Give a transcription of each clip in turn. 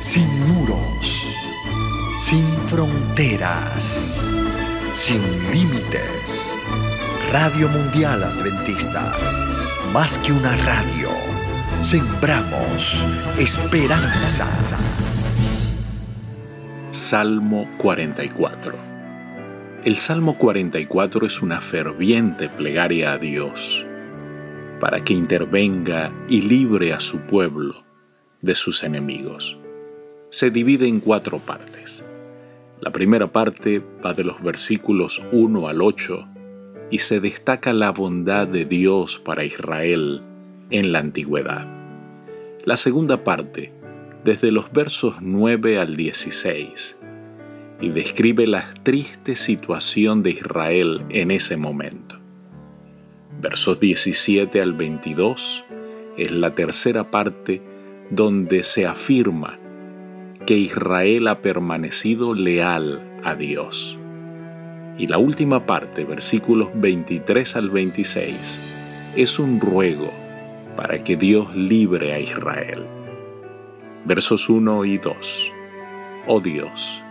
sin muros, sin fronteras, sin límites. Radio Mundial Adventista, más que una radio, sembramos esperanza. Salmo 44 El Salmo 44 es una ferviente plegaria a Dios para que intervenga y libre a su pueblo de sus enemigos se divide en cuatro partes. La primera parte va de los versículos 1 al 8 y se destaca la bondad de Dios para Israel en la antigüedad. La segunda parte, desde los versos 9 al 16, y describe la triste situación de Israel en ese momento. Versos 17 al 22 es la tercera parte donde se afirma que Israel ha permanecido leal a Dios. Y la última parte, versículos 23 al 26, es un ruego para que Dios libre a Israel. Versos 1 y 2. Oh Dios,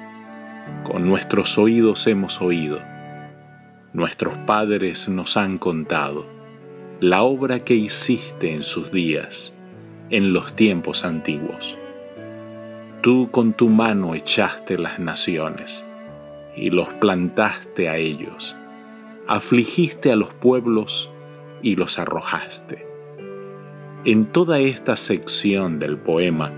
con nuestros oídos hemos oído, nuestros padres nos han contado la obra que hiciste en sus días, en los tiempos antiguos Tú con tu mano echaste las naciones y los plantaste a ellos. Afligiste a los pueblos y los arrojaste. En toda esta sección del poema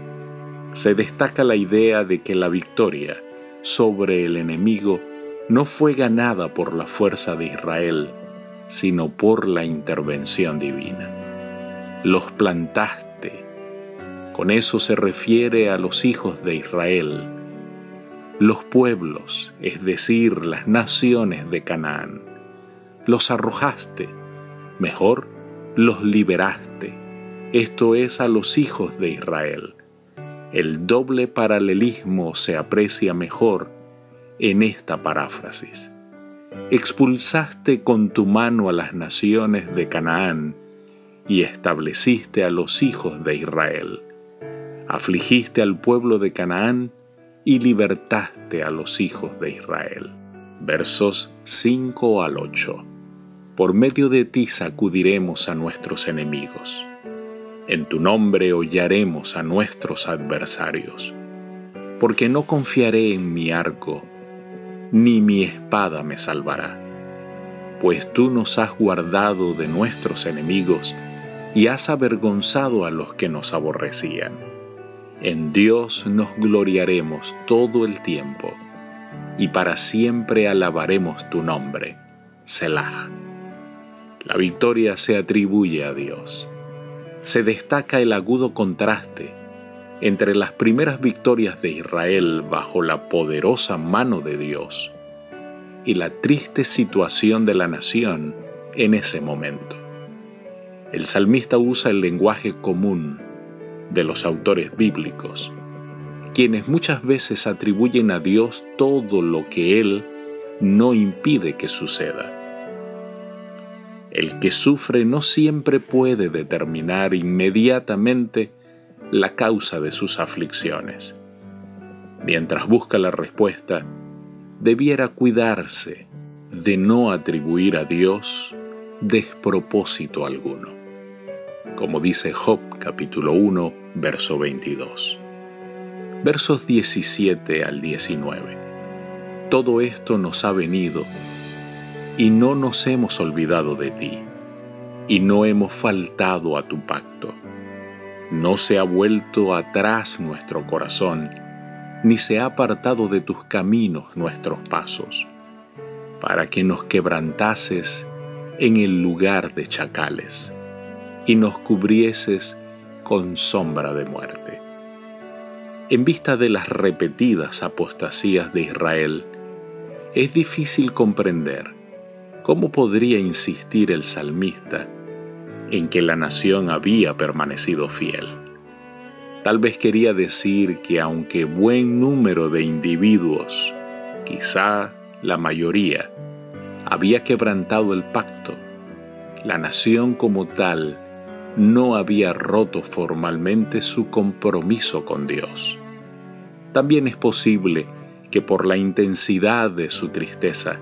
se destaca la idea de que la victoria sobre el enemigo no fue ganada por la fuerza de Israel, sino por la intervención divina. Los plantaste con eso se refiere a los hijos de Israel, los pueblos, es decir, las naciones de Canaán. Los arrojaste, mejor, los liberaste, esto es a los hijos de Israel. El doble paralelismo se aprecia mejor en esta paráfrasis. Expulsaste con tu mano a las naciones de Canaán y estableciste a los hijos de Israel afligiste al pueblo de Canaán y libertaste a los hijos de Israel. Versos 5 al 8. Por medio de ti sacudiremos a nuestros enemigos. En tu nombre hollaremos a nuestros adversarios. Porque no confiaré en mi arco, ni mi espada me salvará. Pues tú nos has guardado de nuestros enemigos y has avergonzado a los que nos aborrecían en Dios nos gloriaremos todo el tiempo y para siempre alabaremos tu nombre, Selah. La victoria se atribuye a Dios. Se destaca el agudo contraste entre las primeras victorias de Israel bajo la poderosa mano de Dios y la triste situación de la nación en ese momento. El salmista usa el lenguaje común de los autores bíblicos, quienes muchas veces atribuyen a Dios todo lo que Él no impide que suceda. El que sufre no siempre puede determinar inmediatamente la causa de sus aflicciones. Mientras busca la respuesta, debiera cuidarse de no atribuir a Dios despropósito alguno. Como dice Job capítulo 1, verso 22. Versos 17 al 19. Todo esto nos ha venido y no nos hemos olvidado de ti y no hemos faltado a tu pacto. No se ha vuelto atrás nuestro corazón, ni se ha apartado de tus caminos nuestros pasos, para que nos quebrantases en el lugar de chacales y nos cubrieses con sombra de muerte. En vista de las repetidas apostasías de Israel, es difícil comprender cómo podría insistir el salmista en que la nación había permanecido fiel. Tal vez quería decir que aunque buen número de individuos, quizá la mayoría, había quebrantado el pacto, la nación como tal no había roto formalmente su compromiso con Dios. También es posible que por la intensidad de su tristeza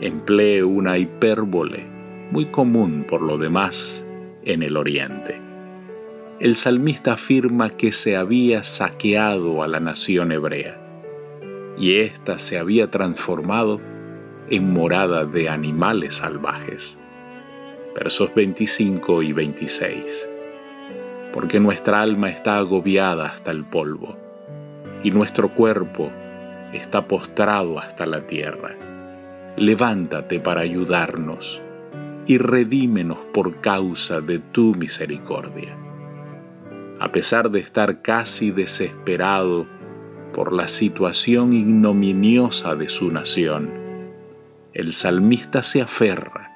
emplee una hipérbole muy común por lo demás en el Oriente. El salmista afirma que se había saqueado a la nación hebrea y ésta se había transformado en morada de animales salvajes. Versos 25 y 26. Porque nuestra alma está agobiada hasta el polvo y nuestro cuerpo está postrado hasta la tierra. Levántate para ayudarnos y redímenos por causa de tu misericordia. A pesar de estar casi desesperado por la situación ignominiosa de su nación, el salmista se aferra,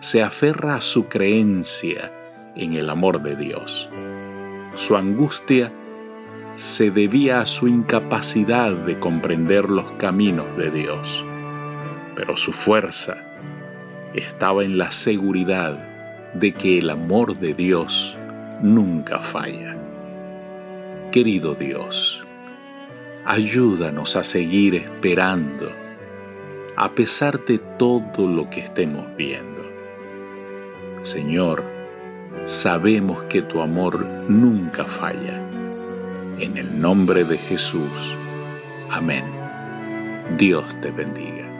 se aferra a su creencia en el amor de Dios. Su angustia se debía a su incapacidad de comprender los caminos de Dios, pero su fuerza estaba en la seguridad de que el amor de Dios nunca falla. Querido Dios, ayúdanos a seguir esperando a pesar de todo lo que estemos viendo. Señor, sabemos que tu amor nunca falla en el nombre de Jesús. Amén. Dios te bendiga.